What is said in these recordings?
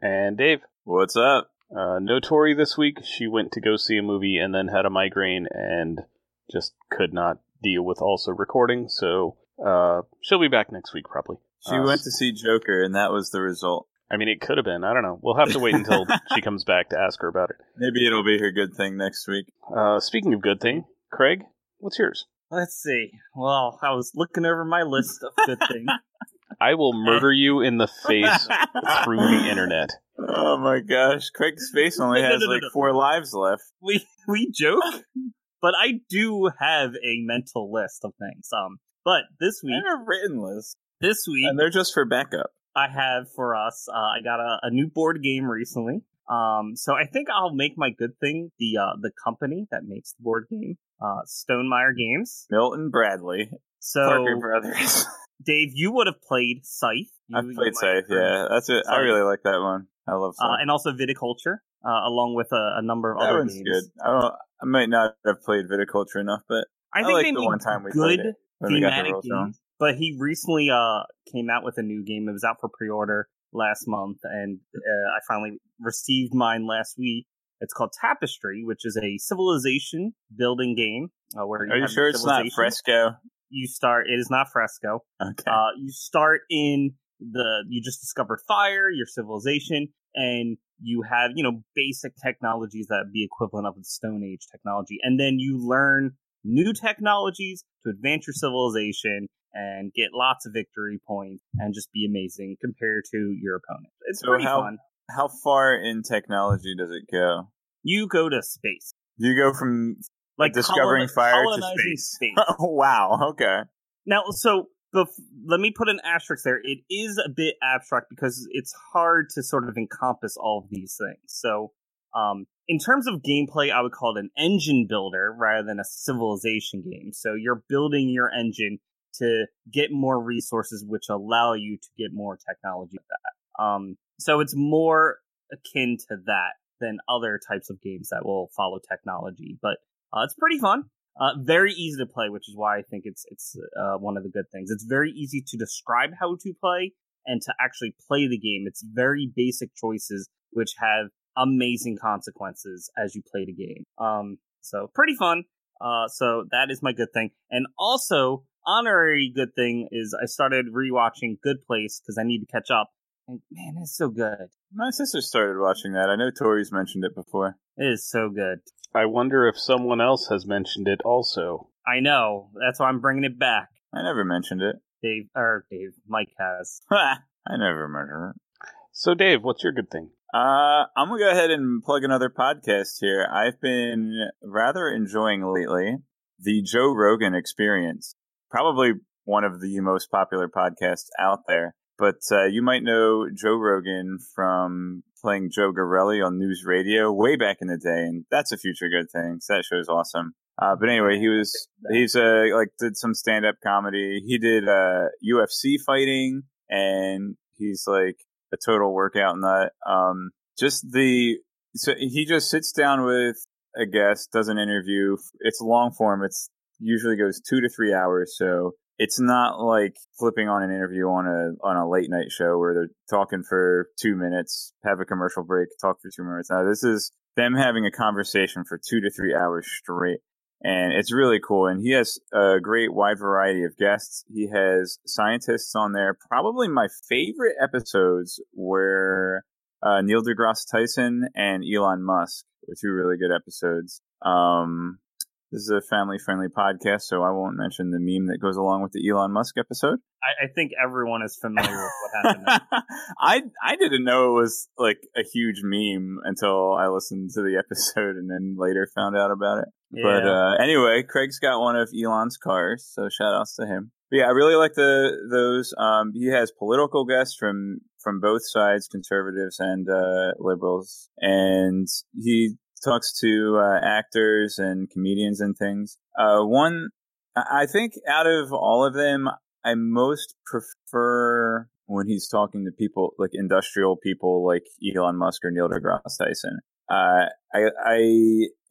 And Dave. What's up? Uh, no Tori this week. She went to go see a movie and then had a migraine and just could not deal with also recording, so uh, she'll be back next week probably. She Uh, went to see Joker, and that was the result. I mean, it could have been. I don't know. We'll have to wait until she comes back to ask her about it. Maybe it'll be her good thing next week. Uh, speaking of good thing, Craig, what's yours? Let's see. Well, I was looking over my list of good things. I will murder you in the face through the internet. Oh my gosh, Craig's face only No, no, has no, no, like no. four lives left. We we joke, but I do have a mental list of things. Um, but this I week, have a written list, this week and they're just for backup. I have for us. Uh, I got a, a new board game recently. Um, so I think I'll make my good thing the uh, the company that makes the board game, uh, Stonemaier Games. Milton Bradley, So Parker Brothers. Dave, you would have played Scythe. You- I've played Scythe. Yeah, that's it. I really like that one. I love Scythe. uh, and also Viticulture, uh, along with a, a number of that other one's games. good. I don't. I might not have played Viticulture enough, but I I think they the one time we good played it when we got the thematic rules wrong. But he recently uh came out with a new game. It was out for pre-order last month, and uh, I finally received mine last week. It's called Tapestry, which is a civilization building game. Uh, where Are you sure it's not. Fresco? You start. It is not Fresco. Okay. Uh, you start in the you just discovered fire, your civilization, and you have you know basic technologies that be equivalent of the Stone Age technology, and then you learn new technologies to advance your civilization and get lots of victory points and just be amazing compared to your opponent. It's So pretty how- fun. How far in technology does it go? You go to space, you go from like discovering coloni- fire to colonizing space? wow. Okay. Now, so bef- let me put an asterisk there. It is a bit abstract because it's hard to sort of encompass all of these things. So, um, in terms of gameplay, I would call it an engine builder rather than a civilization game. So you're building your engine to get more resources, which allow you to get more technology. That. Um, so it's more akin to that than other types of games that will follow technology, but uh, it's pretty fun. Uh, very easy to play, which is why I think it's it's uh, one of the good things. It's very easy to describe how to play and to actually play the game. It's very basic choices which have amazing consequences as you play the game. Um, so pretty fun. Uh, so that is my good thing, and also honorary good thing is I started rewatching Good Place because I need to catch up. And man, it's so good. My sister started watching that. I know Tori's mentioned it before. It is so good. I wonder if someone else has mentioned it also. I know. That's why I'm bringing it back. I never mentioned it. Dave or Dave, Mike has. I never mentioned it. So, Dave, what's your good thing? Uh, I'm gonna go ahead and plug another podcast here. I've been rather enjoying lately the Joe Rogan Experience. Probably one of the most popular podcasts out there. But uh, you might know Joe Rogan from playing Joe Garrelli on News Radio way back in the day, and that's a future good thing. So that show's awesome. Uh, but anyway, he was he's uh like did some stand up comedy. He did uh UFC fighting, and he's like a total workout nut. Um, just the so he just sits down with a guest, does an interview. It's long form. It's usually goes two to three hours. So it's not like flipping on an interview on a on a late night show where they're talking for two minutes, have a commercial break, talk for two minutes. Now this is them having a conversation for two to three hours straight. And it's really cool. And he has a great wide variety of guests. He has scientists on there. Probably my favorite episodes were uh, Neil deGrasse Tyson and Elon Musk were two really good episodes. Um, this is a family friendly podcast, so I won't mention the meme that goes along with the Elon Musk episode. I, I think everyone is familiar with what happened. I I didn't know it was like a huge meme until I listened to the episode and then later found out about it. But uh, anyway, Craig's got one of Elon's cars, so shout outs to him. But yeah, I really like the those. Um, he has political guests from from both sides, conservatives and uh, liberals, and he talks to uh, actors and comedians and things. Uh, one, I think, out of all of them, I most prefer when he's talking to people like industrial people like Elon Musk or Neil deGrasse Tyson. Uh, I, I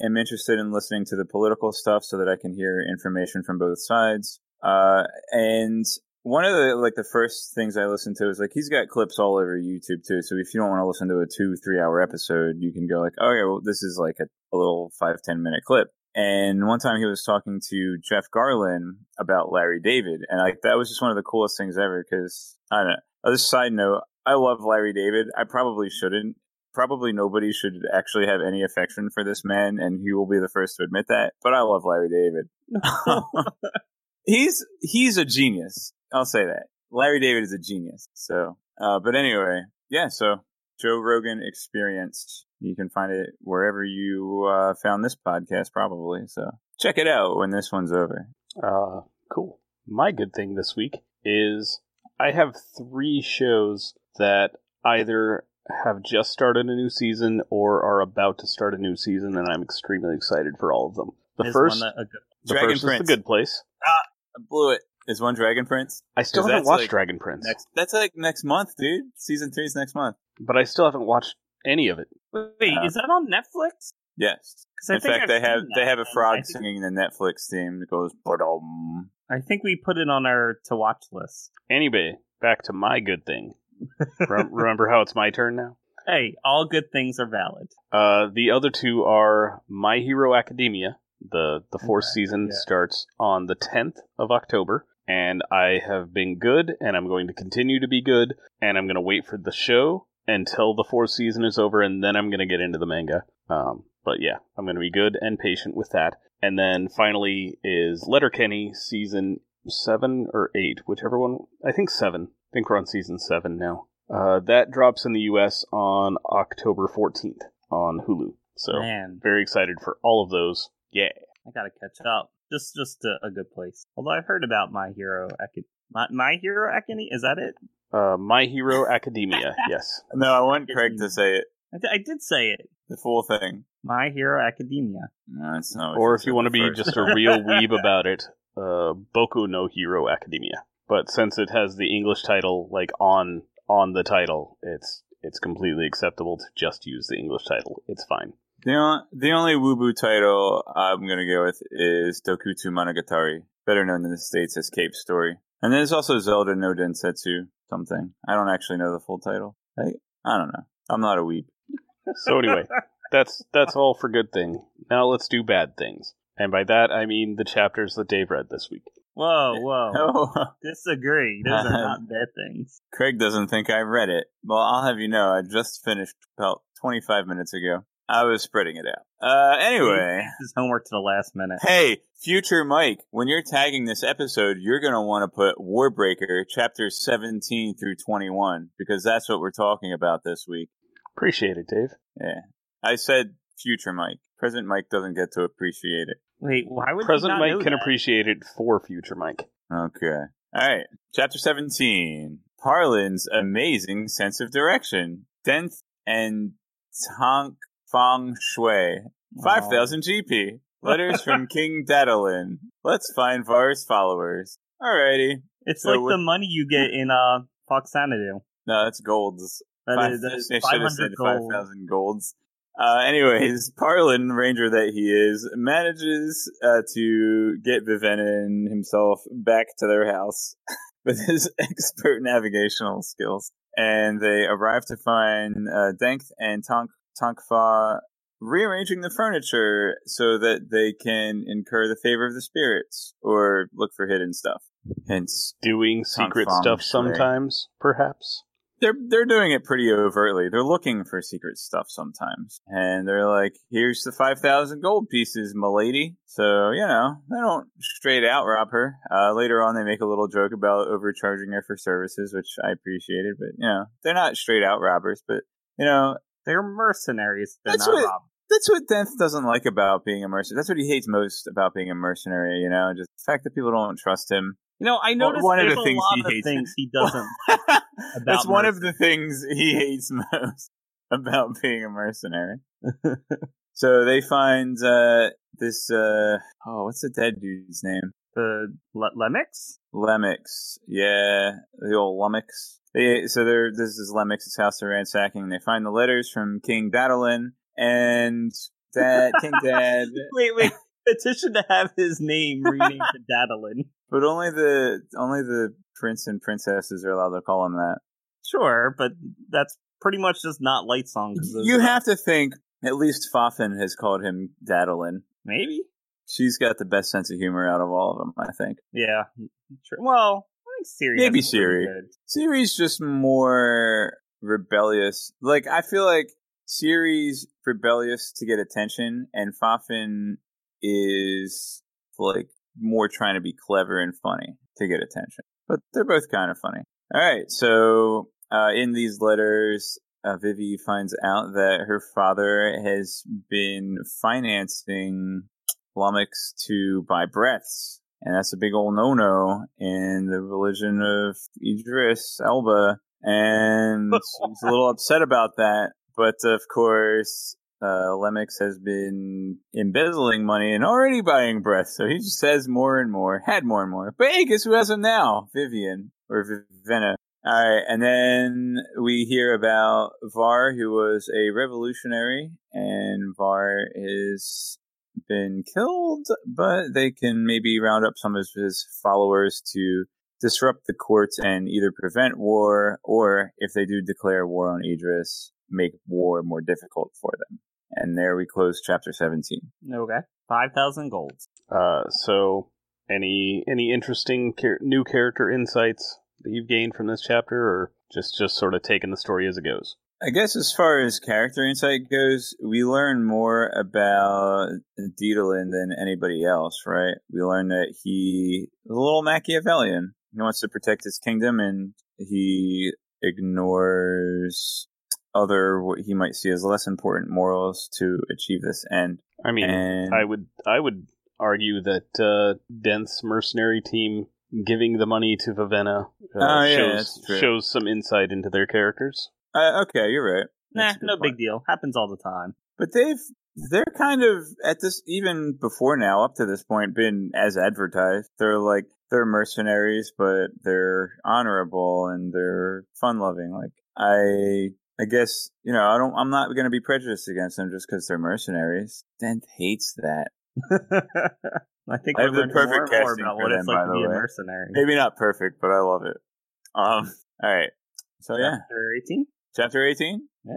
am interested in listening to the political stuff so that I can hear information from both sides. Uh, and one of the like the first things I listened to is like he's got clips all over YouTube too. So if you don't want to listen to a two three hour episode, you can go like, oh okay, well this is like a, a little five ten minute clip. And one time he was talking to Jeff Garlin about Larry David, and like that was just one of the coolest things ever. Because I don't know. Other side note, I love Larry David. I probably shouldn't. Probably nobody should actually have any affection for this man, and he will be the first to admit that. But I love Larry David. he's he's a genius. I'll say that. Larry David is a genius. So, uh, but anyway, yeah. So Joe Rogan Experience. You can find it wherever you uh, found this podcast, probably. So check it out when this one's over. Uh, cool. My good thing this week is I have three shows that either have just started a new season or are about to start a new season, and I'm extremely excited for all of them. The Is first, one a good- the Dragon first is the Good Place. Ah, I blew it. Is one Dragon Prince? I still haven't watched like Dragon Prince, Next, that's like next month, dude. Season three's next month. but I still haven't watched any of it. Wait, Uh, is that on Netflix? Yes. I In think fact, I've they have they have a frog I think- singing the Netflix theme that goes "Ba-dum." I think we put it on our to watch list. Anyway, back to my good thing. Remember how it's my turn now? Hey, all good things are valid. Uh, the other two are My Hero Academia. The the fourth Okay, season yeah. starts on the 10th of October, and I have been good, and I'm going to continue to be good, and I'm going to wait for the show until the fourth season is over, and then I'm going to get into the manga. Um, but yeah, I'm going to be good and patient with that. And then finally is Letterkenny season seven or eight, whichever one. I think seven. I think we're on season seven now. Uh, that drops in the U.S. on October 14th on Hulu. So Man, very excited for all of those. Yeah. I gotta catch up. Just, just a, a good place. Although I've heard about My Hero Acad- My, My Hero Academy. Is that it? Uh, My Hero Academia. yes. No, I want Craig to say it. I, di- I did say it. The full thing. My Hero Academia. No, it's not. Or if you want to be just a real weeb about it, uh, Boku no Hero Academia. But since it has the English title like on on the title, it's it's completely acceptable to just use the English title. It's fine. The only, the only Woobu title I'm going to go with is Dokutsu Monogatari, better known in the States as Cave Story. And there's also Zelda no Densetsu something. I don't actually know the full title. I, I don't know. I'm not a weeb. So anyway, that's that's all for good thing. Now let's do bad things. And by that I mean the chapters that Dave read this week. Whoa, whoa. Oh, Disagree. Those are not bad things. Craig doesn't think I read it. Well, I'll have you know, I just finished about 25 minutes ago. I was spreading it out. Uh, anyway. His homework to the last minute. Hey, future Mike, when you're tagging this episode, you're going to want to put Warbreaker chapter 17 through 21 because that's what we're talking about this week. Appreciate it, Dave. Yeah. I said future Mike. Present Mike doesn't get to appreciate it. Wait, why would Present not Mike know can that? appreciate it for future Mike. Okay. All right. Chapter 17. Parlin's amazing sense of direction. Denth and Tonk Fong Shui. 5,000 GP. Letters from King Dadalin. Let's find Vahr's followers. Alrighty. It's So like with- the money you get in uh Fox Xanadu. No, that's golds. That Five, is, that is they should have 500 said gold. 5,000 golds. Uh, anyways, Parlin, ranger that he is, manages uh, to get Vivenin himself back to their house with his expert navigational skills. And they arrive to find uh, Denth and Tonk Tonk Fah rearranging the furniture so that they can incur the favor of the spirits or look for hidden stuff. Hence, Doing secret stuff sometimes, perhaps. they're they're doing it pretty overtly. They're looking for secret stuff sometimes, and they're like, "Here's the five thousand gold pieces, milady." So you know they don't straight out rob her. Uh, later on, they make a little joke about overcharging her for services, which I appreciated. But you know they're not straight out robbers. But you know They're mercenaries. They're That's not what- robbers. that's what Denth doesn't like about being a mercenary. That's what he hates most about being a mercenary. You know, just the fact that people don't trust him. You know, I noticed one of the a things lot he of hates. things he doesn't. That's one of the things he hates most about being a mercenary. so they find uh, this. Uh, oh, what's the dead dude's name? the Le- Lemex. Lemex. Yeah, the old Lemex. They, so they're, this is Lemex's house they're ransacking. They find the letters from King Dadalin and Dad, King Dad, Wait, wait. Petition to have his name renamed to Dadalin. but only the only the prince and princesses are allowed to call him that. Sure, but that's pretty much just not Lightsong. You have to think at least Fafen has called him Dadalin. maybe. She's got the best sense of humor out of all of them, I think. Yeah. Well, Think Siri. Maybe Siri. Siri's just more rebellious. Like I feel like Siri's rebellious to get attention, and Fafen is like more trying to be clever and funny to get attention. But they're both kind of funny. All right, so uh, in these letters, uh, Vivi finds out that her father has been financing Lemex to buy breaths. And that's a big old no-no in the religion of Idris Elba. And she's a little upset about that. But of course, uh, Lemex has been embezzling money and already buying breath. So he just says more and more, had more and more. But hey, guess who has them now? Vivian or Vivenna. All right, and then we hear about Vahr, who was a revolutionary, and Vahr has been killed, but they can maybe round up some of his followers to disrupt the courts and either prevent war, or if they do declare war on Idris, make war more difficult for them. And there we close chapter 17. Okay. 5,000 golds. Uh, so, any any interesting char- new character insights that you've gained from this chapter, or just just sort of taking the story as it goes? I guess as far as character insight goes, we learn more about Dedelin than anybody else, right? We learn that he is a little Machiavellian. He wants to protect his kingdom and he ignores other what he might see as less important morals to achieve this end. I mean, And I would I would argue that uh, Denth's mercenary team giving the money to Vivenna uh, Oh, yeah, shows shows some insight into their characters. Uh, okay, you're right. Nah, That's a no point. big deal. Happens all the time. But they've they're kind of at this even before now up to this point been as advertised. They're like they're mercenaries, but they're honorable and they're fun loving. Like I I guess you know I don't I'm not going to be prejudiced against them just because they're mercenaries. Denth hates that. I think I have the perfect more and more casting about for what them, it's like to the be a way. mercenary. Maybe not perfect, but I love it. Um. All right. So yeah, Chapter 18? Yeah.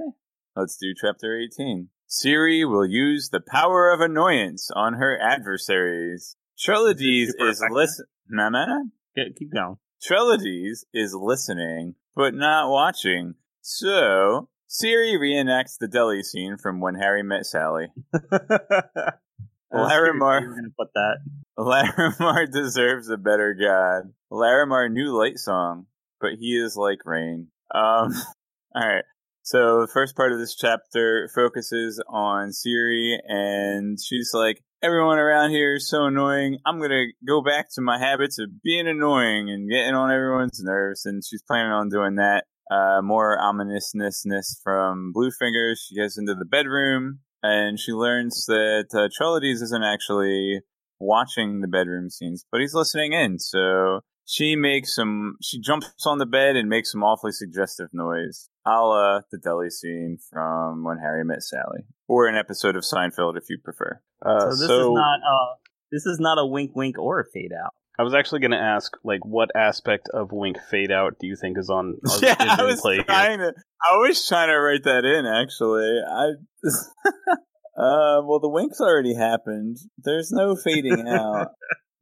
Let's do chapter 18. Siri will use the power of annoyance on her adversaries. Treledees Super is effective. listen. Nah, nah, nah. Get, keep going. Treledees is listening, but not watching. So Siri reenacts the deli scene from when Harry met Sally. I was curious Llarimar. where You were going to put that. Llarimar deserves a better god. Llarimar knew Lightsong, but he is like rain. Um, all right. So the first part of this chapter focuses on Siri, and she's like, "Everyone around here is so annoying. I'm gonna go back to my habits of being annoying and getting on everyone's nerves." And she's planning on doing that. Uh, more ominousness from Bluefingers. She gets into the bedroom, and she learns that uh, isn't actually watching the bedroom scenes, but he's listening in. So she makes some, she jumps on the bed and makes some awfully suggestive noise, a la the deli scene from When Harry Met Sally, or an episode of Seinfeld if you prefer. Uh, so this is not uh this is not a wink wink or a fade out. I was actually going to ask, like, what aspect of Wink fade out do you think is on? is yeah, I was play here? trying to, I was trying to write that in actually. I, uh, well, the wink's already happened. There's no fading out.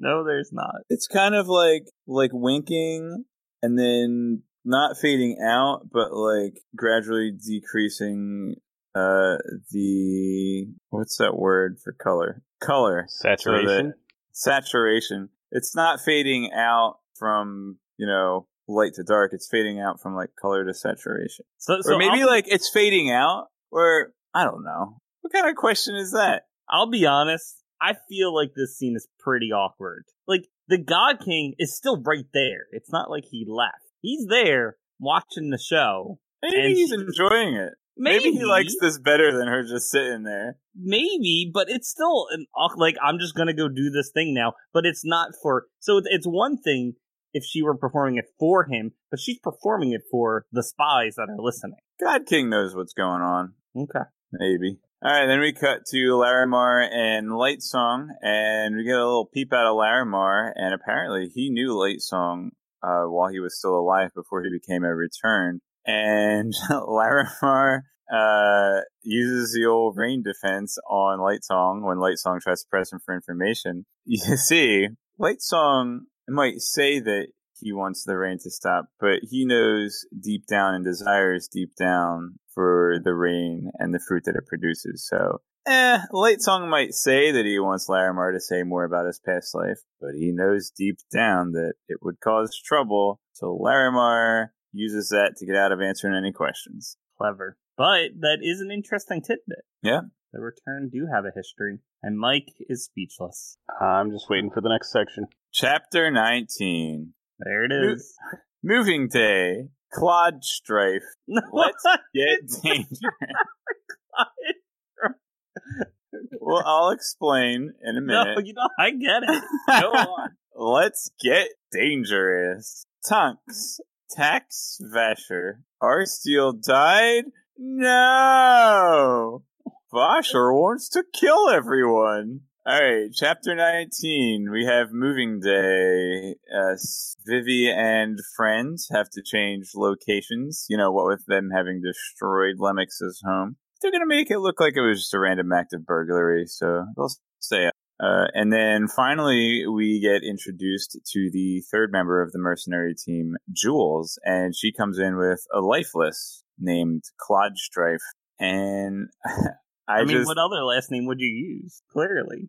No, there's not. it's kind of like like winking and then not fading out but like gradually decreasing uh the what's that word for color? Color. Saturation. saturation. It's not fading out from you know light to dark. It's fading out from like color to saturation. So, so or maybe I'll, like it's fading out or i don't know. What kind of question is that? I'll be honest. I feel like this scene is pretty awkward. like the God King is still right there. It's not like he left. He's there watching the show. Maybe And he's enjoying it. Maybe, Maybe he likes this better than her just sitting there. maybe, but it's still an like I'm just gonna go do this thing now. But it's not for. So it's one thing if she were performing it for him, but she's performing it for the spies that are listening. God King knows what's going on. Okay. Maybe. All right, then we cut to Llarimar and Lightsong, and we get a little peep out of Llarimar, and apparently he knew Lightsong uh, while he was still alive before he became a return. And Llarimar uh, uses the old rain defense on Lightsong when Lightsong tries to press him for information. You see, Lightsong might say that he wants the rain to stop, but he knows deep down and desires deep down for the rain and the fruit that it produces. So, eh, Lightsong might say that he wants Llarimar to say more about his past life, but he knows deep down that it would cause trouble. So Llarimar uses that to get out of answering any questions. Clever. But that is an interesting tidbit. Yeah. The return do have a history, and Mike is speechless. I'm just waiting for the next section. Chapter 19. There it is. Mo- Moving Day. Clod Strife. Let's get dangerous. Well, I'll explain in a minute. no, you know, I get it. Go on. Let's get dangerous. Tunks, Tax Vasher, Arsteel died? No! Vasher wants to kill everyone. Alright, chapter 19. We have moving day. Uh, Vivi and friends have to change locations. You know, what with them having destroyed Lemex's home. They're gonna make it look like it was just a random act of burglary, so they'll say up. Uh, and then finally, we get introduced to the third member of the mercenary team, Jewels, and she comes in with a lifeless named Clod Strife. And I, I, mean, just what other last name would you use? Clearly.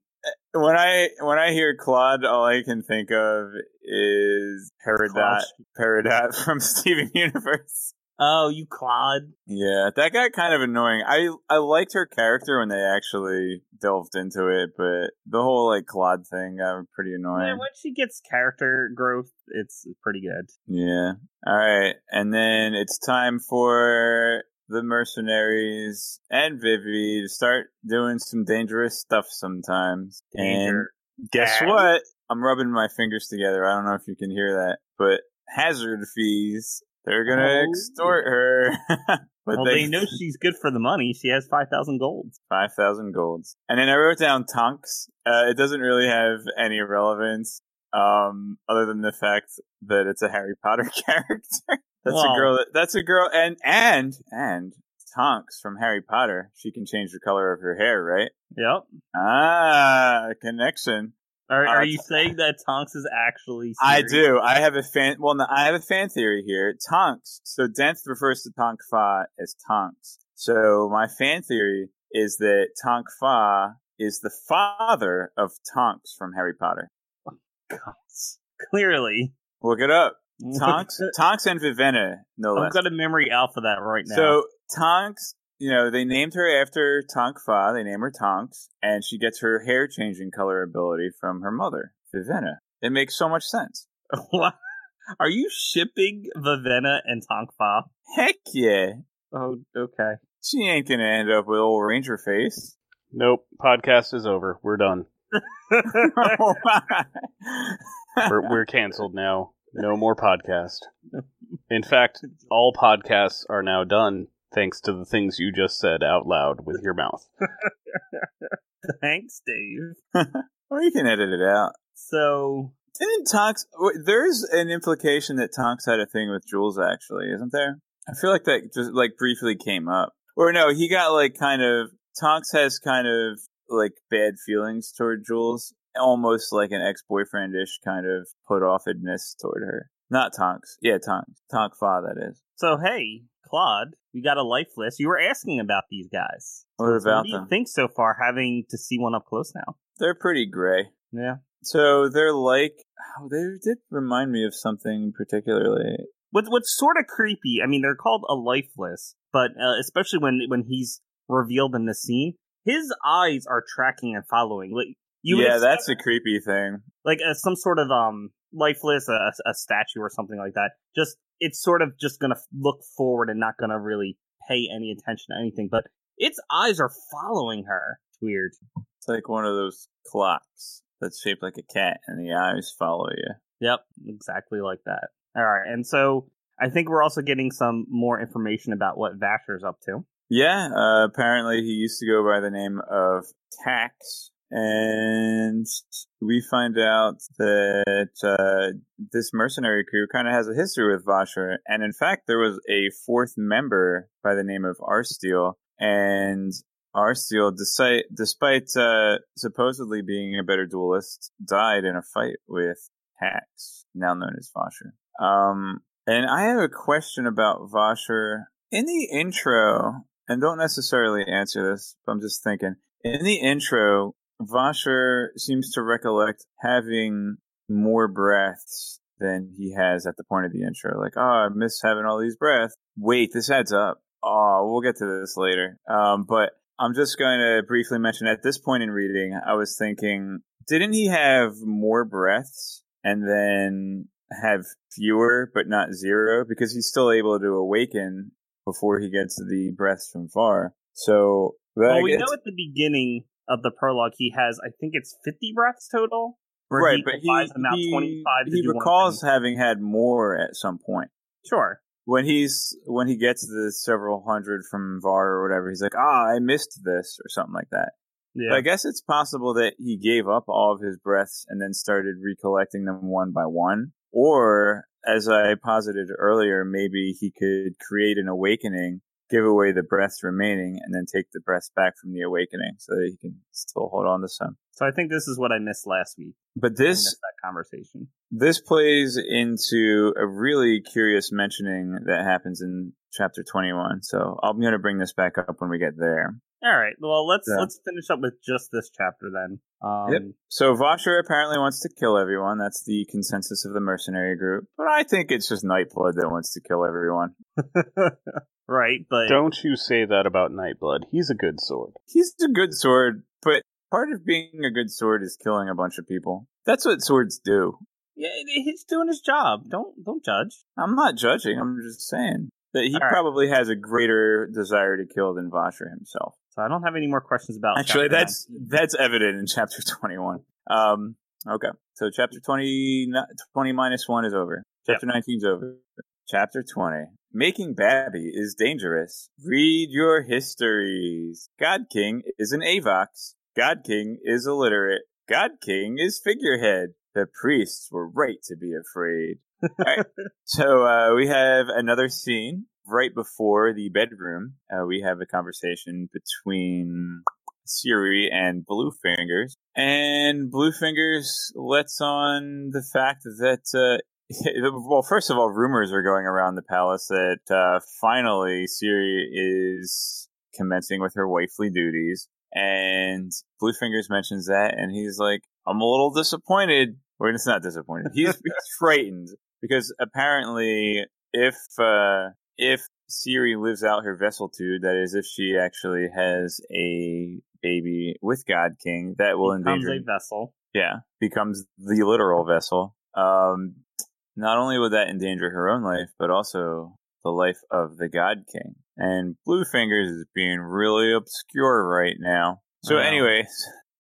when I when I hear Clod, all I can think of is Peridot. Peridot from Steven Universe. Oh, you Clod. Yeah, that got kind of annoying. I I liked her character when they actually delved into it, but the whole like Clod thing got pretty annoying. Yeah, when she gets character growth, it's pretty good. Yeah. All right. And then it's time for the mercenaries and Vivi to start doing some dangerous stuff sometimes. Danger. And guess what? I'm rubbing my fingers together. I don't know if you can hear that, but hazard fees. They're gonna Oh. extort her. but well, they know she's good for the money. She has 5,000 golds. 5,000 golds. And then I wrote down Tonks. Uh, it doesn't really have any relevance, um, other than the fact that it's a Harry Potter character. That's Wow. a girl that, that's a girl, and, and, and Tonks from Harry Potter. She can change the color of her hair, right? Yep. Ah, connection. Are, Uh, are you saying that Tonks is actually I do. I have a fan. Well, no, I have a fan theory here. Tonks. So Denth refers to Tonk Fah as Tonks. So my fan theory is that Tonk Fah is the father of Tonks from Harry Potter. Oh god. Clearly. Look it up. Tonks, Tonks and Vivenna, no I've less. going to memory alpha that right now. So Tonks, you know, they named her after Tonk Fah. They name her Tonks, and she gets her hair changing color ability from her mother, Vivenna. It makes so much sense. what? Are you shipping Vivenna and Tonk Fah? Heck yeah. Oh, okay. She ain't gonna end up with old Ranger face. Nope. Podcast is over. We're done. We're, we're canceled now. No more podcast. In fact, all podcasts are now done thanks to the things you just said out loud with your mouth. Thanks, Dave. or you can edit it out. So, Didn't Tonks? There's an implication that Tonks had a thing with Jewels, actually, isn't there? I feel like that just like briefly came up. Or no, he got like kind of Tonks has kind of like bad feelings toward Jewels, almost like an ex-boyfriendish kind of put offedness toward her. Not Tonks, yeah, Tonks, Tonk Fah, that is. so hey, Clod, we got a life list. You were asking about these guys. What So about what do you them? think so far, having to see one up close now? They're pretty gray. Yeah. So they're like, oh, they did remind me of something particularly. What what's sort of creepy? I mean, they're called a lifeless, but uh, especially when when he's revealed in the scene, his eyes are tracking and following. Like you yeah, that's a creepy thing. like a, some sort of um lifeless a, a statue or something like that. Just it's sort of just gonna look forward and not gonna really pay any attention to anything. But its eyes are following her. It's weird. It's like one of those clocks that's shaped like a cat, and the eyes follow you. Yep, exactly like that. All right, and so I think we're also getting some more information about what Vasher's up to. Yeah, uh, apparently he used to go by the name of Tax, and we find out that uh, this mercenary crew kind of has a history with Vasher, and in fact, there was a fourth member by the name of Arsteel, and Arsteel, despite, despite uh, supposedly being a better duelist, died in a fight with Hax, now known as Vasher. Um, and I have a question about Vasher. In the intro, and don't necessarily answer this, but I'm just thinking. In the intro, Vasher seems to recollect having more breaths than he has at the point of the intro. Like, oh, I miss having all these breaths. Wait, this adds up. Oh, we'll get to this later. Um, but I'm just going to briefly mention at this point in reading, I was thinking, didn't he have more breaths and then have fewer but not zero? Because he's still able to awaken before he gets the breaths from Vahr. So, well, we know at the beginning of the prologue he has, I think it's 50 breaths total. Right, he but he, he, he recalls having had more at some point. Sure. When he's when he gets the several hundred from Vahr or whatever, he's like, "Ah, I missed this" or something like that. Yeah. But I guess it's possible that he gave up all of his breaths and then started recollecting them one by one, or as I posited earlier, maybe he could create an awakening, give away the breaths remaining, and then take the breaths back from the awakening so that he can still hold on to some. So I think this is what I missed last week. But this that conversation. This plays into a really curious mentioning that happens in chapter 21. So I'm going to bring this back up when we get there. All right. Well, let's let's finish up with just this chapter then. Um, yep. So Vasher apparently wants to kill everyone. That's the consensus of the mercenary group. But I think it's just Nightblood that wants to kill everyone. right, but don't you say that about Nightblood. He's a good sword. He's a good sword, but part of being a good sword is killing a bunch of people. That's what swords do. Yeah, he's doing his job. Don't don't judge. I'm not judging. I'm just saying that he probably has a greater desire to kill than Vasher himself. So I don't have any more questions about. Actually, that's that's evident in chapter twenty-one. Um, okay, so chapter 20, 20 minus one is over. Chapter yep. 19 is over. Chapter twenty. Making Babby is dangerous. Read your histories. God King is an Avox. God King is illiterate. God King is figurehead. The priests were right to be afraid. right. So uh, we have another scene right before the bedroom, uh, we have a conversation between Siri and Bluefingers. And Bluefingers lets on the fact that, uh, well, first of all, rumors are going around the palace that uh, finally Siri is commencing with her wifely duties. And Bluefingers mentions that, and he's like, I'm a little disappointed. Or it's not disappointed. He's, he's frightened because apparently, if uh, if Siri lives out her vesseltude, that is, if she actually has a baby with God King, that will becomes endanger. a vessel. Yeah, becomes the literal vessel. Um, not only would that endanger her own life, but also the life of the God King. And Bluefingers is being really obscure right now. So, wow. anyways,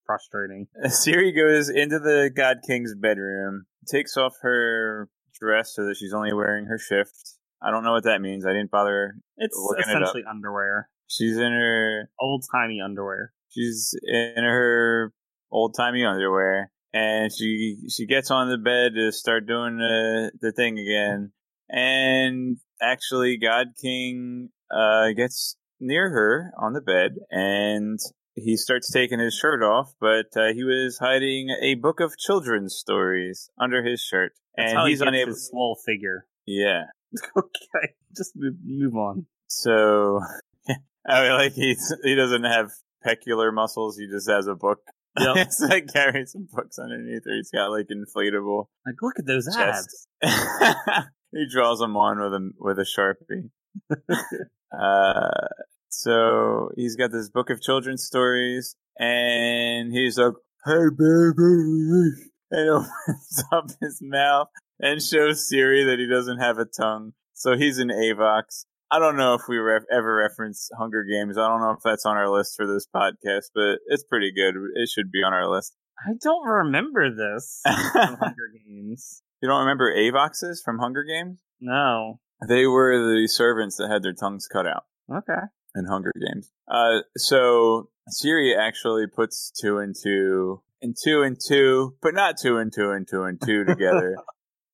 frustrating. Siri goes into the God King's bedroom, takes off her dress so that she's only wearing her shift, I don't know what that means. I didn't bother. It's essentially it underwear. She's in her old timey underwear. She's in her old timey underwear, and she she gets on the bed to start doing the the thing again. And actually, God King uh, gets near her on the bed, and he starts taking his shirt off, but uh, he was hiding a book of children's stories under his shirt, That's and he's he unable. His small figure. Yeah, okay, just move, move on. So, I mean, like he's he doesn't have pecular muscles. He just has a book. Yep. it's like carrying some books underneath, or he's got like inflatable. Like, look at those abs. he draws them on with a with a sharpie. uh, so he's got this book of children's stories, and he's like, "Hey, baby, and opens up his mouth and shows Siri that he doesn't have a tongue. So he's an Avox. I don't know if we re- ever reference Hunger Games. I don't know if that's on our list for this podcast, but it's pretty good. It should be on our list. I don't remember this from Hunger Games. You don't remember Avoxes from Hunger Games? No. They were the servants that had their tongues cut out Okay. in Hunger Games. Uh, so Siri actually puts two and two and two and two, but not two and two and two and two together.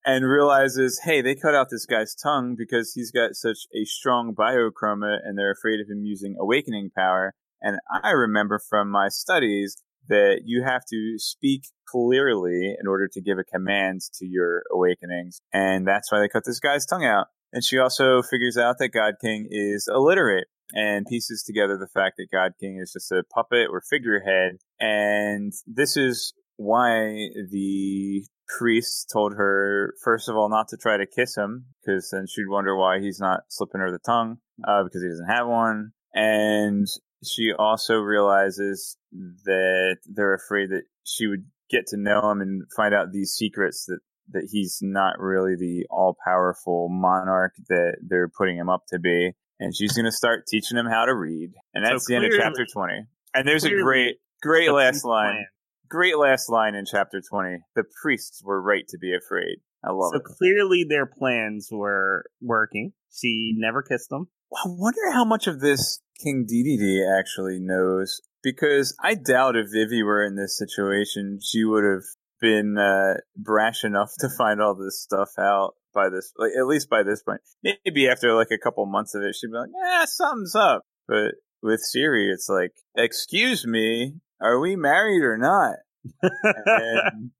And realizes, hey, they cut out this guy's tongue because he's got such a strong biochroma and they're afraid of him using awakening power. And I remember from my studies that you have to speak clearly in order to give a command to your awakenings. And that's why they cut this guy's tongue out. And she also figures out that God King is illiterate and pieces together the fact that God King is just a puppet or figurehead. And this is why the priest told her, first of all, not to try to kiss him, because then she'd wonder why he's not slipping her the tongue, uh, because he doesn't have one. And she also realizes that they're afraid that she would get to know him and find out these secrets that that he's not really the all powerful monarch that they're putting him up to be. And she's going to start teaching him how to read. And So that's the end of chapter 20. And there's a great, great last line. plan. Great last line in chapter 20. The priests were right to be afraid. I love So it. So clearly their plans were working. She never kissed them. I wonder how much of this King DDD actually knows. Because I doubt if Vivi were in this situation, she would have been uh, brash enough to find all this stuff out by this, like, at least by this point. Maybe after like a couple months of it, she'd be like, "Yeah, something's up." But with Siri, it's like, "Excuse me, are we married or not?" and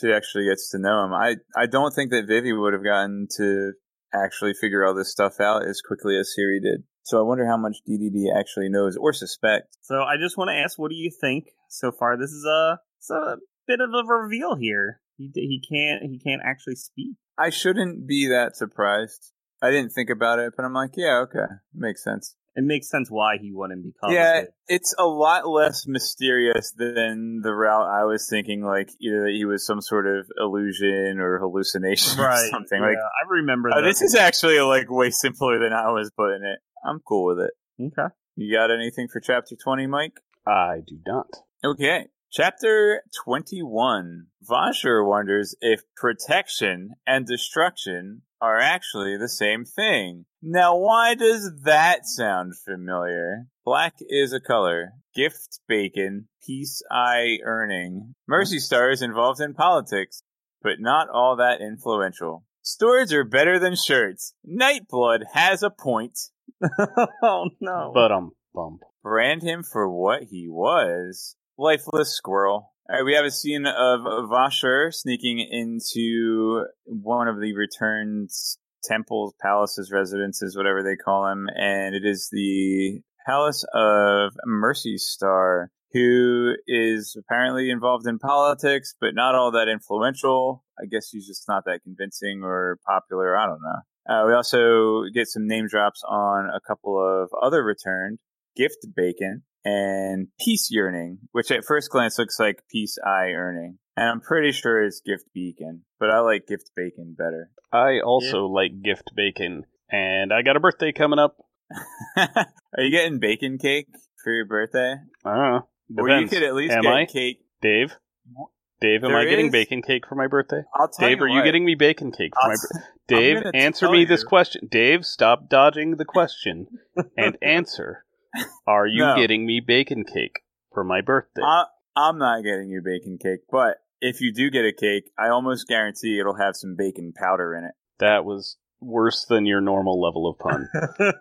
she actually gets to know him. I I don't think that Vivi would have gotten to actually figure all this stuff out as quickly as Siri did. So I wonder how much DDD actually knows or suspects. So I just want to ask, what do you think so far? This is a, it's a bit of a reveal here. He he can't he can't actually speak. I shouldn't be that surprised. I didn't think about it, but I'm like, yeah, okay, makes sense. It makes sense why he wouldn't because yeah, it. it's a lot less mysterious than the route I was thinking. Like either that he was some sort of illusion or hallucination or something. yeah, Like I remember oh, that. this is actually like way simpler than I was putting it. I'm cool with it. okay. You got anything for chapter 20, Mike? I do not. Okay. Chapter 21. Vasher wonders if protection and destruction are actually the same thing. Now, why does that sound familiar? Black is a color. Gift bacon. Peace eye earning. Mercystar is involved in politics, but not all that influential. Swords are better than shirts. Nightblood has a point. oh no. But um, bump. brand him for what he was lifeless squirrel. All right, we have a scene of Vasher sneaking into one of the returned temples, palaces, residences, whatever they call them, and it is the palace of Mercystar, who is apparently involved in politics, but not all that influential. I guess he's just not that convincing or popular. I don't know. Uh, we also get some name drops on a couple of other returned gift bacon and peace yearning, which at first glance looks like peace eye earning. And I'm pretty sure it's gift beacon, but I like gift bacon better. I also like gift bacon, and I got a birthday coming up. Are you getting bacon cake for your birthday? I don't know. Or you could at least Am get I? cake. Dave? Dave, am There I getting is- bacon cake for my birthday? I'll tell Dave, you are you getting me bacon cake for I'll my birthday? Dave, answer me this question. Dave, stop dodging the question and answer. Are you No. getting me bacon cake for my birthday? I, I'm not getting you bacon cake, but if you do get a cake, I almost guarantee it'll have some bacon powder in it. that was worse than your normal level of pun.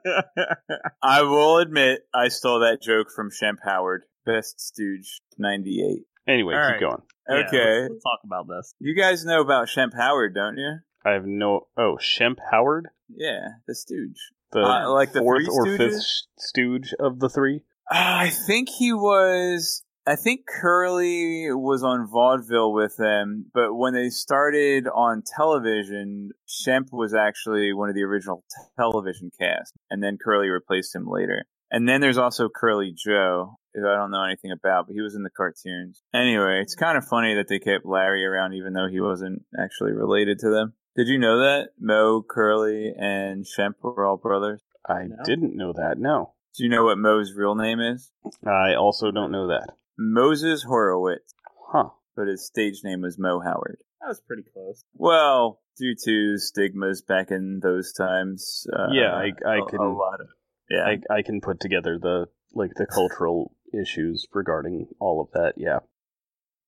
I will admit I stole that joke from Shemp Howard, Best Stooge 98. Anyway, All keep right. going. Yeah, Okay. let's, let's talk about this. You guys know about Shemp Howard, don't you? I have no. Oh, Shemp Howard, Yeah, the Stooge. The Uh, like the fourth or Stooges? fifth stooge of the three. Uh, I think he was. I think Curly was on vaudeville with them, but when they started on television, Shemp was actually one of the original television cast, and then Curly replaced him later. And then there's also Curly Joe, who I don't know anything about, but he was in the cartoons. Anyway, it's kind of funny that they kept Larry around even though he wasn't actually related to them. Did you know that Moe, Curly, and Shemp were all brothers? I No. didn't know that. No, Do you know what Moe's real name is? I also don't know that. Moses Horowitz, Huh. but his stage name was Moe Howard. That was pretty close. Well, due to stigmas back in those times. Uh, Yeah, I- I a- can- A lot of, yeah. I I can put together the like the cultural issues regarding all of that. Yeah.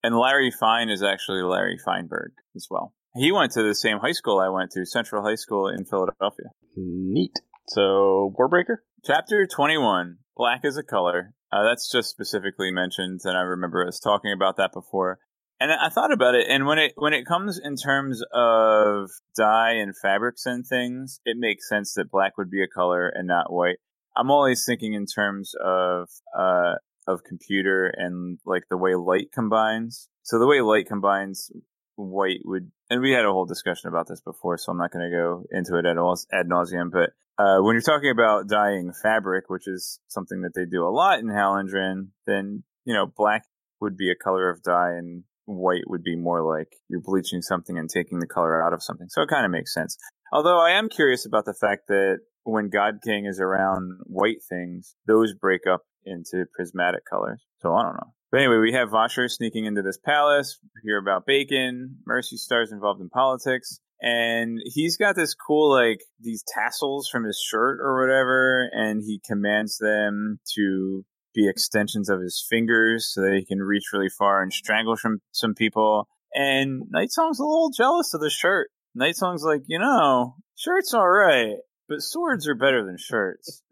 And Larry Fine is actually Larry Feinberg as well. He went to the same high school I went to, Central High School in Philadelphia. Neat. So Warbreaker. Chapter 21, Black is a Color. Uh, that's just specifically mentioned, and I remember us talking about that before. And I I thought about it, and when it when it comes in terms of dye and fabrics and things, it makes sense that black would be a color and not white. I'm always thinking in terms of uh, of computer and like the way light combines. So the way light combines, white would, and we had a whole discussion about this before, so I'm not going to go into it at all ad nauseum. But uh, when you're talking about dyeing fabric, which is something that they do a lot in Hallandren, then you know black would be a color of dye, and white would be more like you're bleaching something and taking the color out of something. So it kind of makes sense. Although I am curious about the fact that when God King is around white things, those break up into prismatic colors. So I don't know. But anyway, we have Vasher sneaking into this palace. We hear about Bacon. Mercystar's involved in politics. And he's got this cool, like, these tassels from his shirt or whatever. And he commands them to be extensions of his fingers so that he can reach really far and strangle some, some people. And Night Song's a little jealous of the shirt. Night Song's like, you know, shirt's alright, but swords are better than shirts.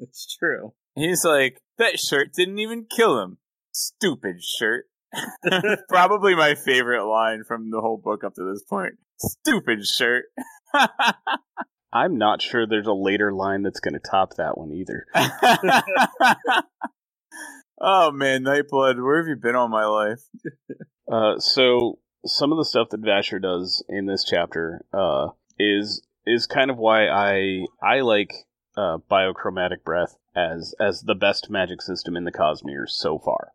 It's true. He's like, that shirt didn't even kill him. Stupid shirt. Probably my favorite line from the whole book up to this point. Stupid shirt. I'm not sure there's a later line that's going to top that one either. oh man, Nightblood, where have you been all my life? Uh, so some of the stuff that Vasher does in this chapter uh, is is kind of why I I like uh, biochromatic breath as as the best magic system in the Cosmere so far.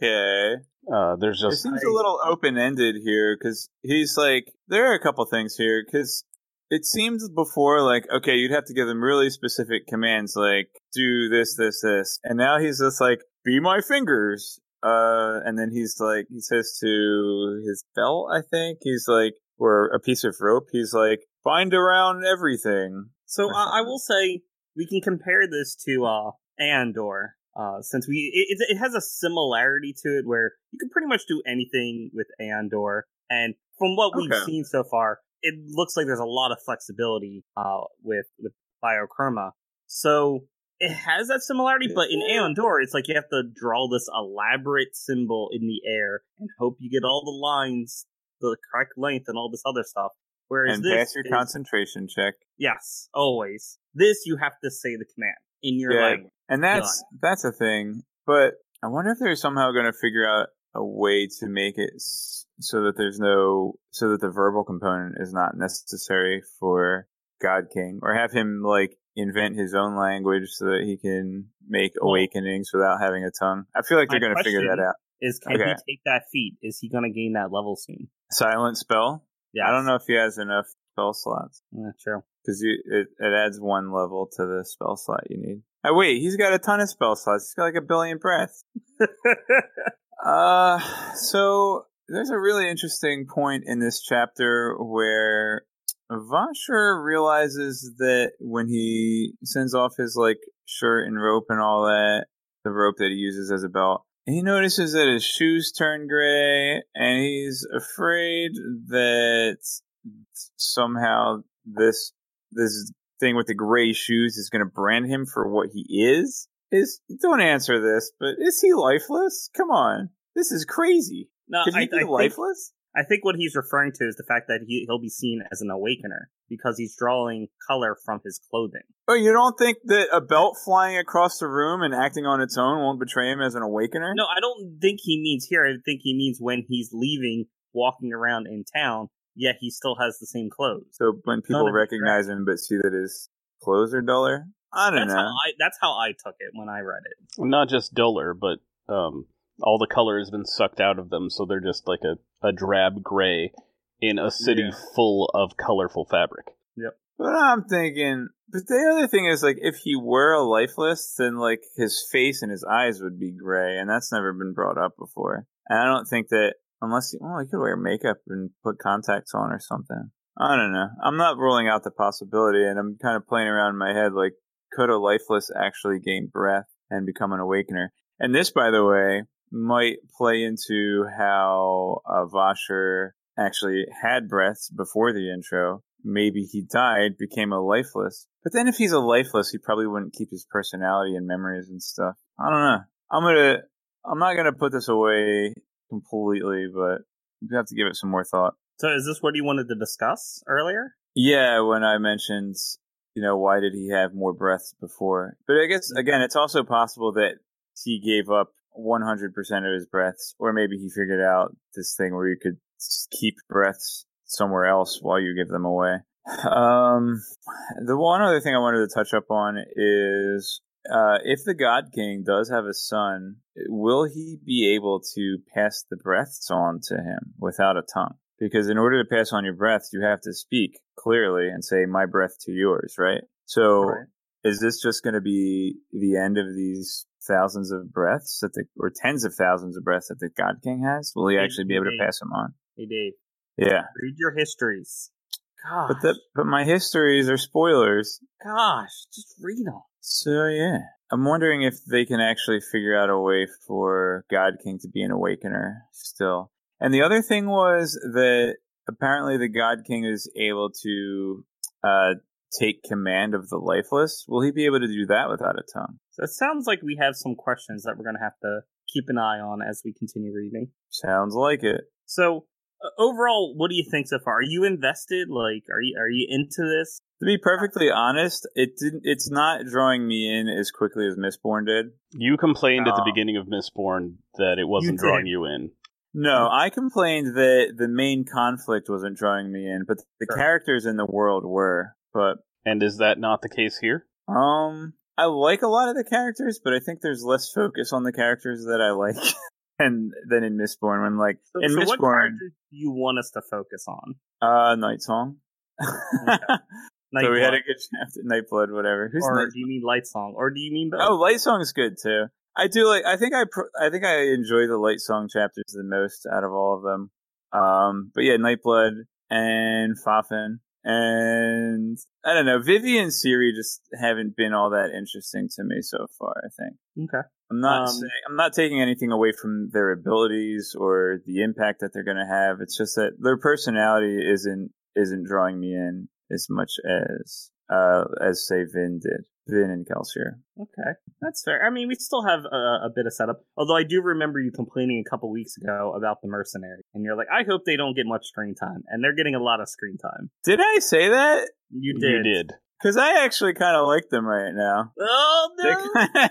Okay. Uh, there's It seems a little open ended here because he's like, there are a couple things here because it seems before like, okay, you'd have to give them really specific commands like, do this, this, this. And now he's just like, be my fingers. Uh, and then he's like, he says to his belt, I think, he's like, or a piece of rope, he's like, bind around everything. So uh, I will say we can compare this to uh, AonDor, uh, since we it, it has a similarity to it where you can pretty much do anything with AonDor, and from what we've seen so far, it looks like there's a lot of flexibility uh, with with Biochroma. So it has that similarity, but in AonDor, it's like you have to draw this elaborate symbol in the air and hope you get all the lines the correct length and all this other stuff. Whereas and this pass your is- concentration check. Yes, always. This you have to say the command in your Yeah. language. And that's that's a thing. But I wonder if they're somehow going to figure out a way to make it so that there's no so that the verbal component is not necessary for God King, or have him like invent his own language so that he can make Well- awakenings without having a tongue. I feel like they're going to figure that out. Is can Okay. he take that feat? Is he going to gain that level soon? Silent spell. Yeah, I don't know if he has enough spell slots Yeah, true. because it it adds one level to the spell slot you need. Oh wait, he's got a ton of spell slots. He's got like a billion breaths. Uh, so there's a really interesting point in this chapter where Vasher realizes that when he sends off his like shirt and rope and all that, the rope that he uses as a belt, he notices that his shoes turn gray, and he's afraid that somehow this this thing with the gray shoes is going to brand him for what he is. Is don't answer this, but is he lifeless? Come on, this is crazy. no, Could he I, be I think, lifeless? I think what he's referring to is the fact that he, he'll be seen as an awakener because he's drawing color from his clothing. Oh, you don't think that a belt flying across the room and acting on its own won't betray him as an awakener? No, I don't think he means here. I think he means when he's leaving, walking around in town. Yet he still has the same clothes. So when people None recognize him but see that his clothes are duller, I don't That's know. how I that's how I took it when I read it. Not just duller, but um, all the color has been sucked out of them, so they're just like a, a drab gray in a city Yeah. full of colorful fabric. Yep. But I'm thinking, but the other thing is, like, if he were a lifeless, then, like, his face and his eyes would be gray, and that's never been brought up before. And I don't think that, unless, he, well, he could wear makeup and put contacts on or something. I don't know. I'm not ruling out the possibility, and I'm kind of playing around in my head, like, could a lifeless actually gain breath and become an awakener? And this, by the way, might play into how uh, Vasher actually had breaths before the intro. Maybe he died, became a lifeless. But then if he's a lifeless, he probably wouldn't keep his personality and memories and stuff. I don't know. I'm gonna, I'm not gonna put this away completely, but you have to give it some more thought. So is this what you wanted to discuss earlier? Yeah, when I mentioned, you know, why did he have more breaths before? But I guess again, it's also possible that he gave up 100% of his breaths, or maybe he figured out this thing where you could keep breaths somewhere else while you give them away. Um, the one other thing I wanted to touch up on is uh, if the God King does have a son, will he be able to pass the breaths on to him without a tongue? Because in order to pass on your breaths, you have to speak clearly and say, my breath to yours, right? So Right. is this just going to be the end of these thousands of breaths that the, or tens of thousands of breaths that the God King has? Will he actually be able to pass them on? Hey Dave, Yeah. read your histories. Gosh, But the, but my histories are spoilers. gosh, just read them. So yeah, I'm wondering if they can actually figure out a way for God King to be an awakener still. And the other thing was that apparently the God King is able to uh, take command of the lifeless. Will he be able to do that without a tongue? So it sounds like we have some questions that we're going to have to keep an eye on as we continue reading. Sounds like it. So overall, what do you think so far? Are you invested? Like, are you are you into this? To be perfectly honest, it didn't. It's not drawing me in as quickly as Mistborn did. You complained at the Oh. beginning of Mistborn that it wasn't did. drawing you in. No, I complained that the main conflict wasn't drawing me in, but the Sure. characters in the world were. But And is that not the case here? um, I like a lot of the characters, but I think there's less focus on the characters that I like, and than in Mistborn. When like So, in so what Mistborn, do you want us to focus on? uh, Night Song. so we had a good chapter, Nightblood, whatever. Who's or Night? do you mean Lightsong? Or do you mean both? Oh, Lightsong is good too. I do like. I think I. I think I enjoy the Lightsong chapters the most out of all of them. Um, but yeah, Nightblood and Fafen and I don't know. Vivi and Siri just haven't been all that interesting to me so far. I think Okay. I'm not. Um, saying, I'm not taking anything away from their abilities or the impact that they're going to have. It's just that their personality isn't isn't drawing me in as much as uh as say Vin did. Vin and Kelsier. Okay, that's fair. I mean, we still have a, a bit of setup. Although I do remember you complaining a couple weeks ago about the mercenary, and you're like, "I hope they don't get much screen time," and they're getting a lot of screen time. Did I say that? You did. You did. Because I actually kind of like them right now. Oh no!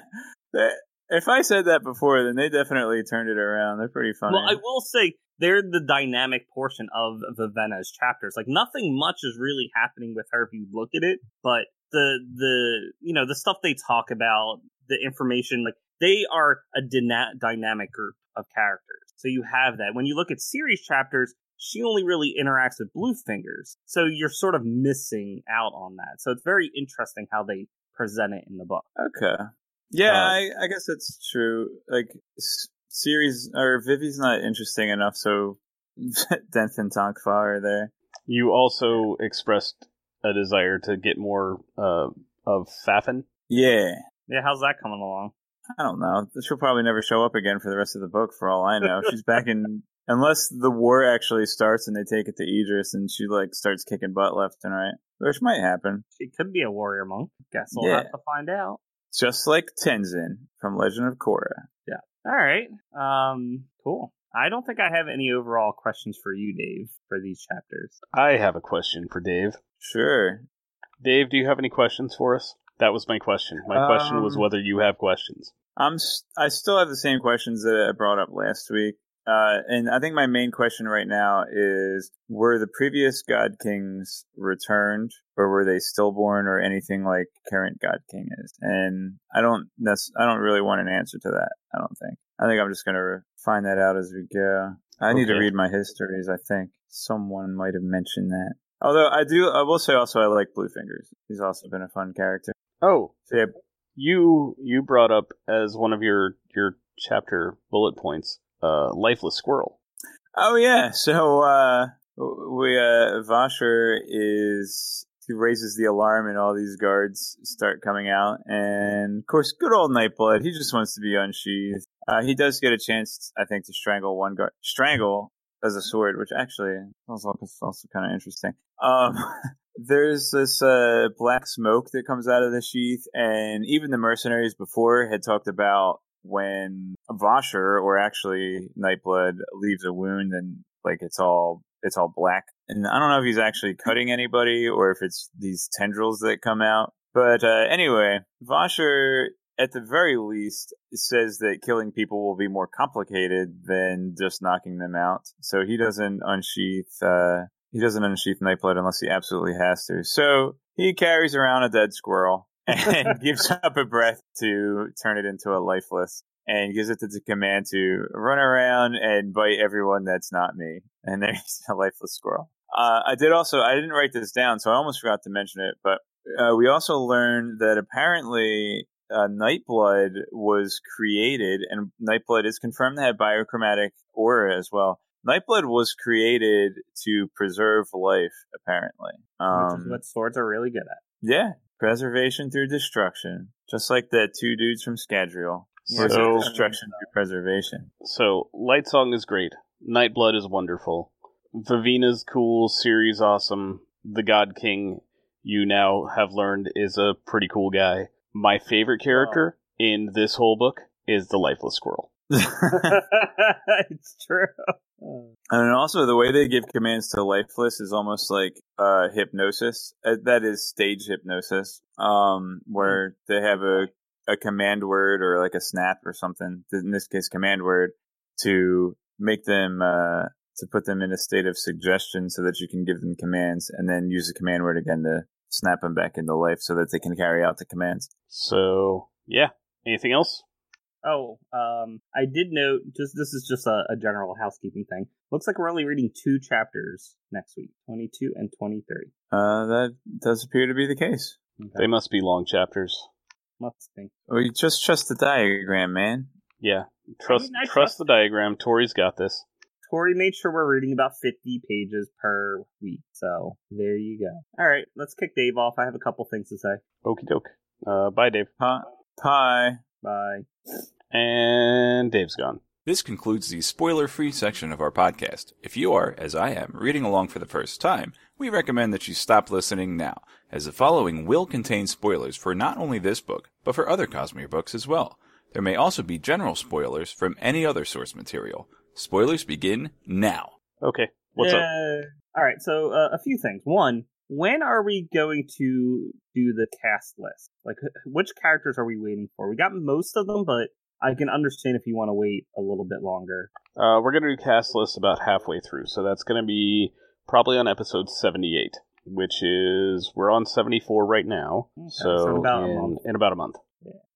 they- if I said that before, then they definitely turned it around. They're pretty funny. Well, I will say they're the dynamic portion of Vivenna's chapters. Like nothing much is really happening with her if you look at it, but the the you know the stuff they talk about, the information, like they are a dyna- dynamic group of characters. So you have that. When you look at Siri's chapters, she only really interacts with Bluefingers, so you're sort of missing out on that. So it's very interesting how they present it in the book. okay. Yeah, Uh, I, I guess that's true. Like, Siri's, or Vivi's not interesting enough, so Denth and Tonk Fah are there. You also expressed a desire to get more uh, of Fafen. Yeah. Yeah, how's that coming along? I don't know. She'll probably never show up again for the rest of the book, for all I know. She's back in. Unless the war actually starts and they take it to Idris and she, like, starts kicking butt left and right. Which might happen. She could be a warrior monk. Guess we'll Yeah. have to find out. Just like Tenzin from Legend of Korra. Yeah. All right. Um, cool. I don't think I have any overall questions for you, Dave, for these chapters. I have a question for Dave. Sure. Dave, do you have any questions for us? That was my question. My question was Um, whether you have questions. I'm. I still have the same questions that I brought up last week. Uh, and I think my main question right now is: Were the previous God Kings returned, or were they stillborn, or anything like current God King is? And I don't. That's. I don't really want an answer to that. I don't think. I think I'm just gonna find that out as we go. I need to read my histories. I think someone might have mentioned that. Although I do, I will say also I like Bluefingers. He's also been a fun character. Oh, So yeah, you you brought up as one of your your chapter bullet points, uh, lifeless squirrel. Oh yeah. So uh we uh Vasher is he raises the alarm and all these guards start coming out and of course good old Nightblood, he just wants to be unsheathed. Uh he does get a chance I think to strangle one guard strangle as a sword, which actually was also, also kind of interesting. Um there's this uh black smoke that comes out of the sheath and even the mercenaries before had talked about when Vasher or actually Nightblood leaves a wound and like it's all it's all black. And I don't know if he's actually cutting anybody or if it's these tendrils that come out. But uh, anyway, Vasher at the very least says that killing people will be more complicated than just knocking them out. So he doesn't unsheath uh, he doesn't unsheath Nightblood unless he absolutely has to. So he carries around a dead squirrel and gives up a breath to turn it into a lifeless and gives it the command to run around and bite everyone that's not me. And there's a lifeless squirrel. Uh, I did also, I didn't write this down, so I almost forgot to mention it, but uh, we also learned that apparently uh, Nightblood was created, and Nightblood is confirmed to have biochromatic aura as well. Nightblood was created to preserve life, apparently. which Um, is what swords are really good at. yeah, preservation through destruction, just like the two dudes from Scadrial. Yeah, So- destruction through preservation. So Lightsong is great. Nightblood is wonderful. Vivenna's cool. Siri's awesome. The God King, you now have learned, is a pretty cool guy. My favorite character in this whole book is the Lifeless Squirrel. it's true. And also, the way they give commands to Lifeless is almost like uh, hypnosis. Uh, that is stage hypnosis, um, where they have a, a command word or like a snap or something. In this case, command word to make them uh, to put them in a state of suggestion, so that you can give them commands, and then use the command word again to snap them back into life, so that they can carry out the commands. So yeah. Anything else? Oh, um, I did note. Just this is just a, a general housekeeping thing. Looks like we're only reading two chapters next week, twenty-two and twenty-three. Uh, that does appear to be the case. They must be long chapters. Must be. We just trust the diagram, man. Yeah. Trust I mean, I trust trust- the diagram. Tori's got this. Tori made sure we're reading about 50 pages per week. So there you go. All right, let's kick Dave off. I have a couple things to say. Okie doke. Uh, bye, Dave. Pie. Pie. Bye. And Dave's gone. This concludes the spoiler free section of our podcast. If you are, as I am, reading along for the first time, we recommend that you stop listening now, as the following will contain spoilers for not only this book, but for other Cosmere books as well. There may also be general spoilers from any other source material. Spoilers begin now. Okay. What's up? All right, so uh, a few things. One, when are we going to do the cast list? Like, which characters are we waiting for? We got most of them, but I can understand if you want to wait a little bit longer. Uh, we're going to do cast list about halfway through, so that's going to be probably on episode 78, which is we're on 74 right now. Okay, so so about a in, month. in about a month.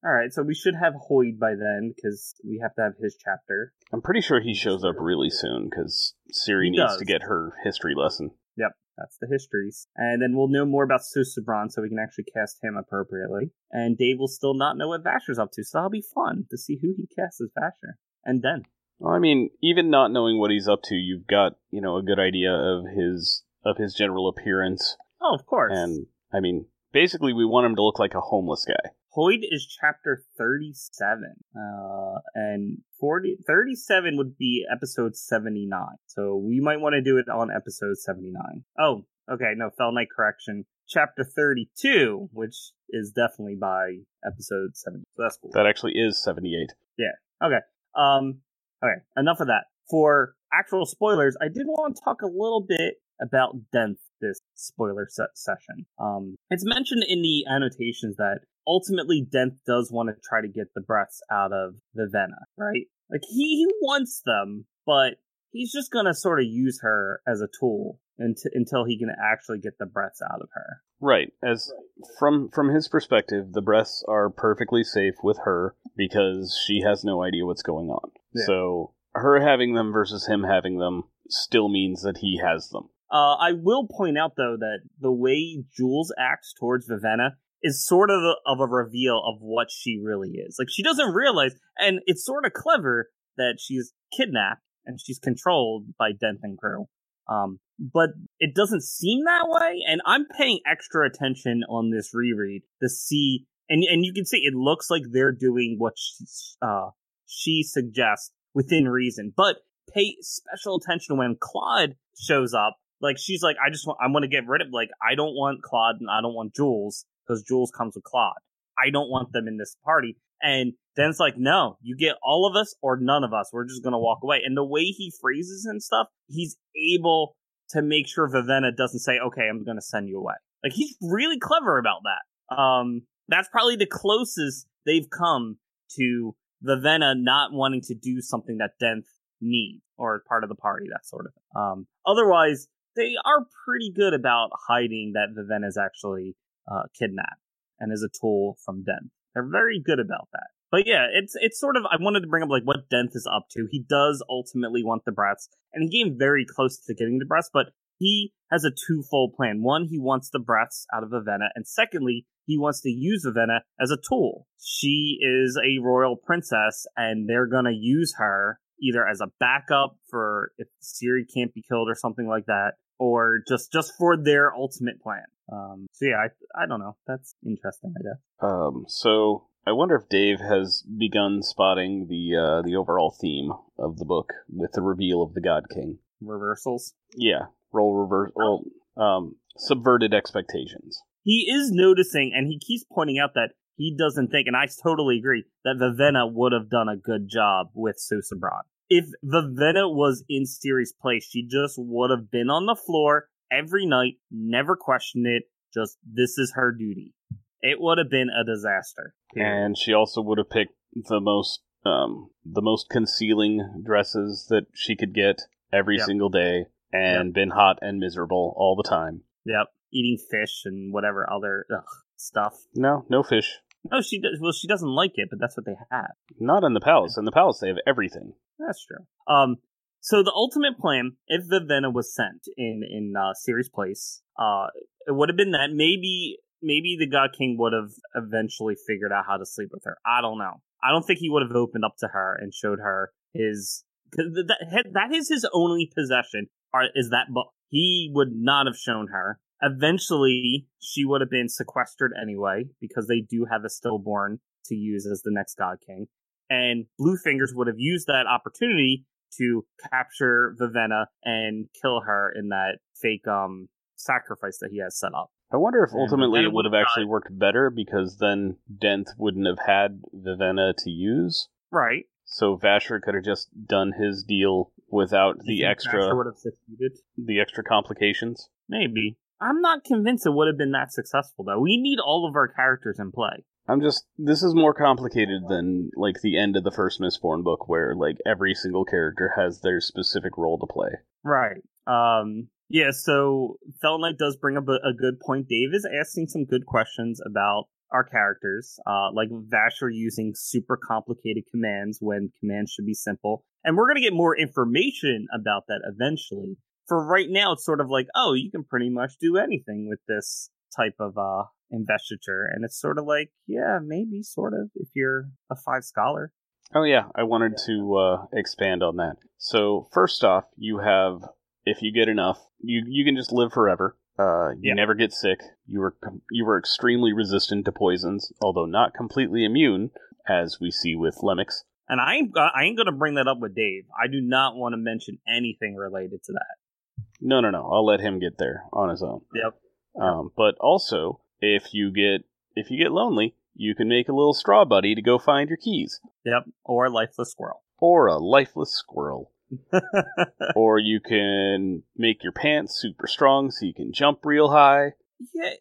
All right, so we should have Hoid by then because we have to have his chapter. I'm pretty sure he shows up really soon because Siri He needs does. to get her history lesson. Yep, that's the histories. And then we'll know more about Susebron so we can actually cast him appropriately. And Dave will still not know what Vasher's up to, so that'll be fun to see who he casts as Vasher. And then. Well, I mean, even not knowing what he's up to, you've got you know a good idea of his of his general appearance, Oh, of course. and I mean, basically, we want him to look like a homeless guy. Hoid is chapter 37. Uh, and 40, 37 would be episode 79. So we might want to do it on episode 79. Oh, okay. No, Fell Knight correction. Chapter 32, which is definitely by episode 70. So that's cool. That actually is 78. Yeah. Okay. Um. Okay. Enough of that. For actual spoilers, I did want to talk a little bit about Denth this spoiler se- session. Um, it's mentioned in the annotations that ultimately Denth does want to try to get the breaths out of Vivenna, right? Like he, he wants them, but he's just gonna sort of use her as a tool until until he can actually get the breaths out of her. Right. As from from his perspective, the breaths are perfectly safe with her because she has no idea what's going on. Yeah. So her having them versus him having them still means that he has them. Uh, I will point out though that the way Jewels acts towards Vivenna is sort of a, of a reveal of what she really is. Like she doesn't realize, and it's sort of clever that she's kidnapped and she's controlled by Denth and crew. Um, but it doesn't seem that way, and I'm paying extra attention on this reread to see, and and you can see it looks like they're doing what she, uh, she suggests within reason, but pay special attention when Clod shows up. Like she's like, I just want, I want to get rid of, like, I don't want Clod and I don't want Jewels because Jewels comes with Clod. I don't want them in this party. And it's like, no, you get all of us or none of us. We're just gonna walk away. And the way he phrases and stuff, he's able to make sure Vivenna doesn't say, okay, I'm gonna send you away. Like he's really clever about that. Um, that's probably the closest they've come to Vivenna not wanting to do something that Denth needs or part of the party, that sort of thing. Um, otherwise, they are pretty good about hiding that Vivenna is actually uh, kidnapped and is a tool from Denth. They're very good about that. But yeah, it's it's sort of I wanted to bring up like what Denth is up to. He does ultimately want the brats, and he came very close to getting the brats, but he has a twofold plan. One, he wants the brats out of Vivenna, and secondly, he wants to use Vivenna as a tool. She is a royal princess, and they're gonna use her either as a backup for if Siri can't be killed or something like that, or just just for their ultimate plan. Um, so yeah, I I don't know. That's interesting. I guess. Um, so I wonder if Dave has begun spotting the uh, the overall theme of the book with the reveal of the God King. Reversals. Yeah, role reverse, well, um, subverted expectations. He is noticing, and he keeps pointing out that he doesn't think, and I totally agree, that Vivenna would have done a good job with Susebron. If Vivenna was in Siri's place, she just would have been on the floor every night, never questioned it. Just this is her duty. It would have been a disaster. And she also would have picked the most um, the most concealing dresses that she could get every Yep. single day, and been hot and miserable all the time. Yep, eating fish and whatever other ugh, stuff. No, no fish. No, she does. Well, she doesn't like it, but that's what they have. Not in the palace. In the palace, they have everything. That's true. Um, so the ultimate plan, if the Vivenna was sent in in uh, Siri's place, uh, it would have been that maybe maybe the God King would have eventually figured out how to sleep with her. I don't know. I don't think he would have opened up to her and showed her his that that is his only possession. Is that book? He would not have shown her. Eventually, she would have been sequestered anyway because they do have a stillborn to use as the next God King and Bluefingers would have used that opportunity to capture Vivenna and kill her in that fake um sacrifice that he has set up. I wonder if ultimately Vivenna it would have would have actually worked better because then Denth wouldn't have had Vivenna to use. Right. So Vasher could have just done his deal without the extra would have succeeded. the extra complications. Maybe. I'm not convinced it would have been that successful though. We need all of our characters in play. I'm just this is more complicated than like the end of the first Mistborn book where like every single character has their specific role to play. Right. Um yeah, so Fell Knight does bring up a, a good point. Dave is asking some good questions about our characters, uh, like Vasher using super complicated commands when commands should be simple. And we're going to get more information about that eventually. For right now, it's sort of like, oh, you can pretty much do anything with this type of uh, investiture. And it's sort of like, yeah, maybe, sort of, if you're a Fifth Scholar. Oh yeah, I wanted to uh, expand on that. So first off, you have if you get enough, you you can just live forever. Uh, you Yeah. never get sick. You were you were extremely resistant to poisons, although not completely immune, as we see with Lemex. And I ain't, I ain't going to bring that up with Dave. I do not want to mention anything related to that. No, no, no. I'll let him get there on his own. Yep. Um, but also, if you get if you get lonely, you can make a little straw buddy to go find your keys, Yep. Or lifeless squirrel. or a lifeless squirrel, or you can make your pants super strong so you can jump real high. yeah,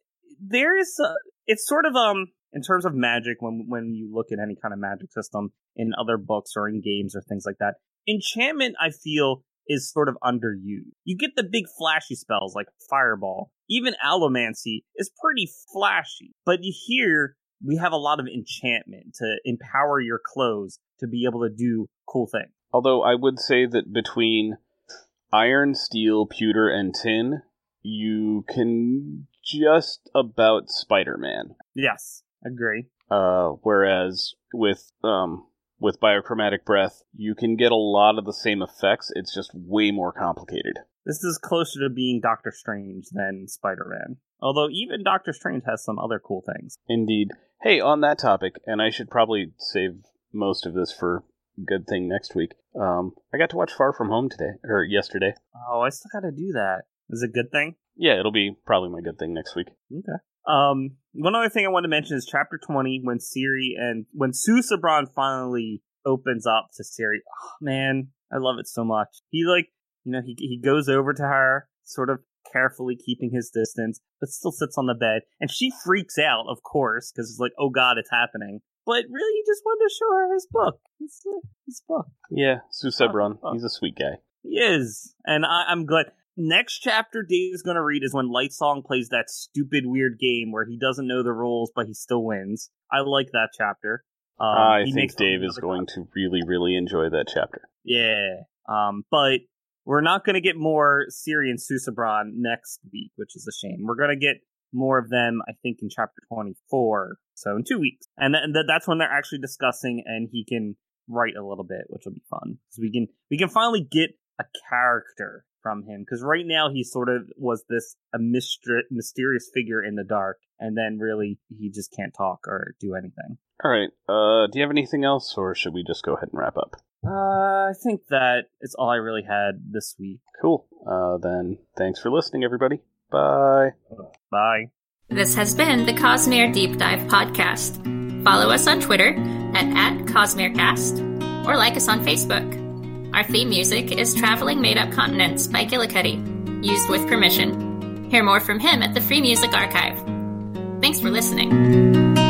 there is a, it's sort of um in terms of magic, when when you look at any kind of magic system in other books or in games or things like that, enchantment I feel is sort of underused. You get the big flashy spells like fireball. Even allomancy is pretty flashy, but you hear we have a lot of enchantment to empower your clothes to be able to do cool things. Although I would say that between iron, steel, pewter, and tin, you can just about Spider Man. Yes, agree. Uh, whereas with um, with biochromatic breath, you can get a lot of the same effects. It's just way more complicated. This is closer to being Doctor Strange than Spider Man. Although even Doctor Strange has some other cool things. Indeed. Hey, on that topic, and I should probably save most of this for good thing next week. Um, I got to watch Far From Home today or yesterday. Oh, I still got to do that. Is it a good thing? Yeah, it'll be probably my good thing next week. Okay. Um, one other thing I want to mention is chapter 20 when Siri and when Susebron finally opens up to Siri. Oh, man, I love it so much. He like, you know, he he goes over to her, sort of carefully keeping his distance, but still sits on the bed, and she freaks out, of course, because it's like, oh god, it's happening. But really, he just wanted to show her his book. His, his book. Yeah, Sue. Oh, oh. He's a sweet guy. He is, and I, I'm glad next chapter Dave is going to read is when Lightsong plays that stupid weird game where he doesn't know the rules but he still wins. I like that chapter. Um, I think Dave is going to really, really enjoy that chapter. Yeah, um, but we're not going to get more Siri and Susebron next week, which is a shame. We're going to get more of them, I think, in chapter 24, so in two weeks. And, th- and th- that's when they're actually discussing and he can write a little bit, which will be fun. So we can, we can finally get a character from him because right now he sort of was this a myster- mysterious figure in the dark and then really he just can't talk or do anything. All right uh do you have anything else or should we just go ahead and wrap up? Uh i think that is all i really had this week. Cool. Uh then thanks for listening everybody. Bye. Bye. This has been the cosmere deep dive podcast. Follow us on twitter at, at cosmerecast or like us on facebook our theme music is Traveling Made Up Continents by Gillicuddy, used with permission. Hear more from him at the Free Music Archive. Thanks for listening.